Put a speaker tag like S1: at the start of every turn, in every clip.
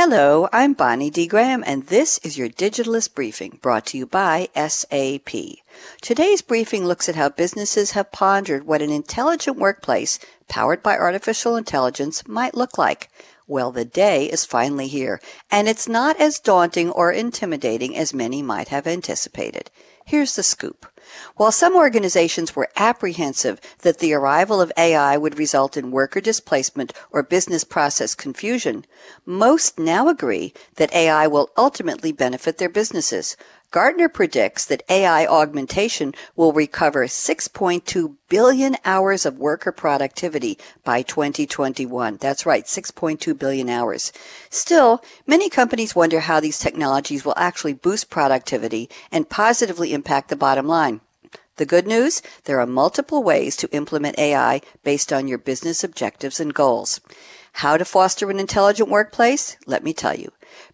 S1: Hello, I'm Bonnie D. Graham, and this is your Digitalist Briefing brought to you by SAP. Today's briefing looks at how businesses have pondered what an intelligent workplace powered by artificial intelligence might look like. Well, the day is finally here, and it's not as daunting or intimidating as many might have anticipated. Here's the scoop. While some organizations were apprehensive that the arrival of AI would result in worker displacement or business process confusion, most now agree that AI will ultimately benefit their businesses. Gartner predicts that AI augmentation will recover 6.2 billion hours of worker productivity by 2021. That's right, 6.2 billion hours. Still, many companies wonder how these technologies will actually boost productivity and positively impact the bottom line. The good news? There are multiple ways to implement AI based on your business objectives and goals. How to foster an intelligent workplace? Let me tell you.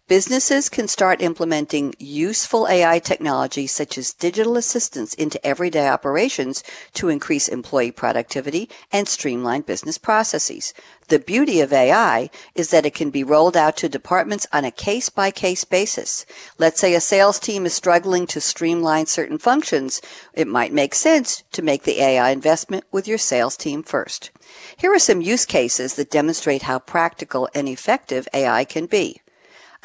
S1: Businesses can start implementing useful AI technology such as digital assistants into everyday operations to increase employee productivity and streamline business processes. The beauty of AI is that it can be rolled out to departments on a case by case basis. Let's say a sales team is struggling to streamline certain functions. It might make sense to make the AI investment with your sales team first. Here are some use cases that demonstrate how practical and effective AI can be.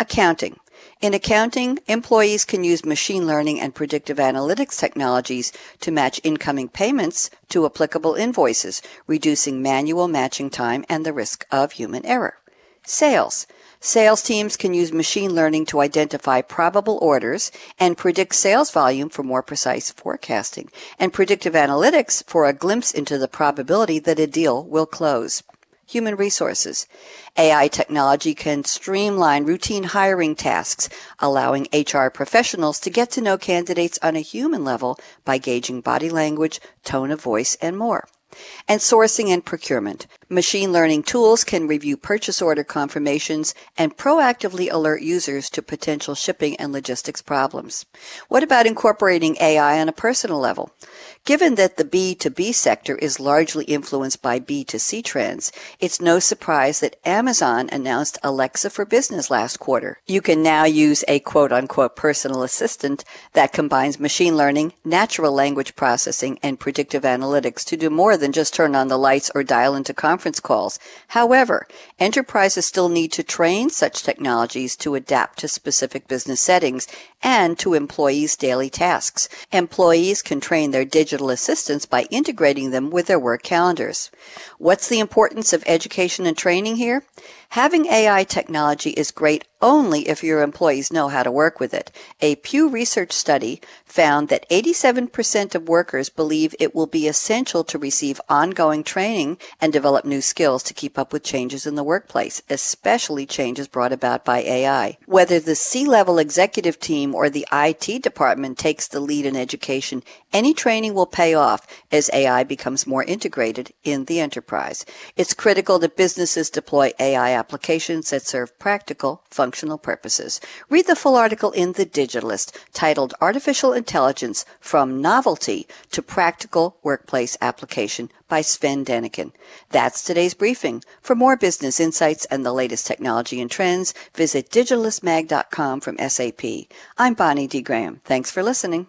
S1: Accounting. In accounting, employees can use machine learning and predictive analytics technologies to match incoming payments to applicable invoices, reducing manual matching time and the risk of human error. Sales. Sales teams can use machine learning to identify probable orders and predict sales volume for more precise forecasting, and predictive analytics for a glimpse into the probability that a deal will close human resources. AI technology can streamline routine hiring tasks, allowing HR professionals to get to know candidates on a human level by gauging body language, tone of voice, and more. And sourcing and procurement. Machine learning tools can review purchase order confirmations and proactively alert users to potential shipping and logistics problems. What about incorporating AI on a personal level? Given that the B2B sector is largely influenced by B2C trends, it's no surprise that Amazon announced Alexa for Business last quarter. You can now use a quote unquote personal assistant that combines machine learning, natural language processing, and predictive analytics to do more than just turn on the lights or dial into conference calls. However, enterprises still need to train such technologies to adapt to specific business settings and to employees' daily tasks. Employees can train their digital assistants by integrating them with their work calendars. What's the importance of education and training here? Having AI technology is great only if your employees know how to work with it. A Pew Research study found that 87% of workers believe it will be essential to receive ongoing training and develop new skills to keep up with changes in the workplace, especially changes brought about by AI. Whether the C-level executive team or the IT department takes the lead in education, any training will pay off as AI becomes more integrated in the enterprise. It's critical that businesses deploy AI applications that serve practical, functional purposes. Read the full article in The Digitalist titled Artificial Intelligence from Novelty to Practical Workplace Application by Sven Denecken. That's today's briefing. For more business insights and the latest technology and trends, visit digitalistmag.com from SAP. I'm Bonnie D. Graham. Thanks for listening.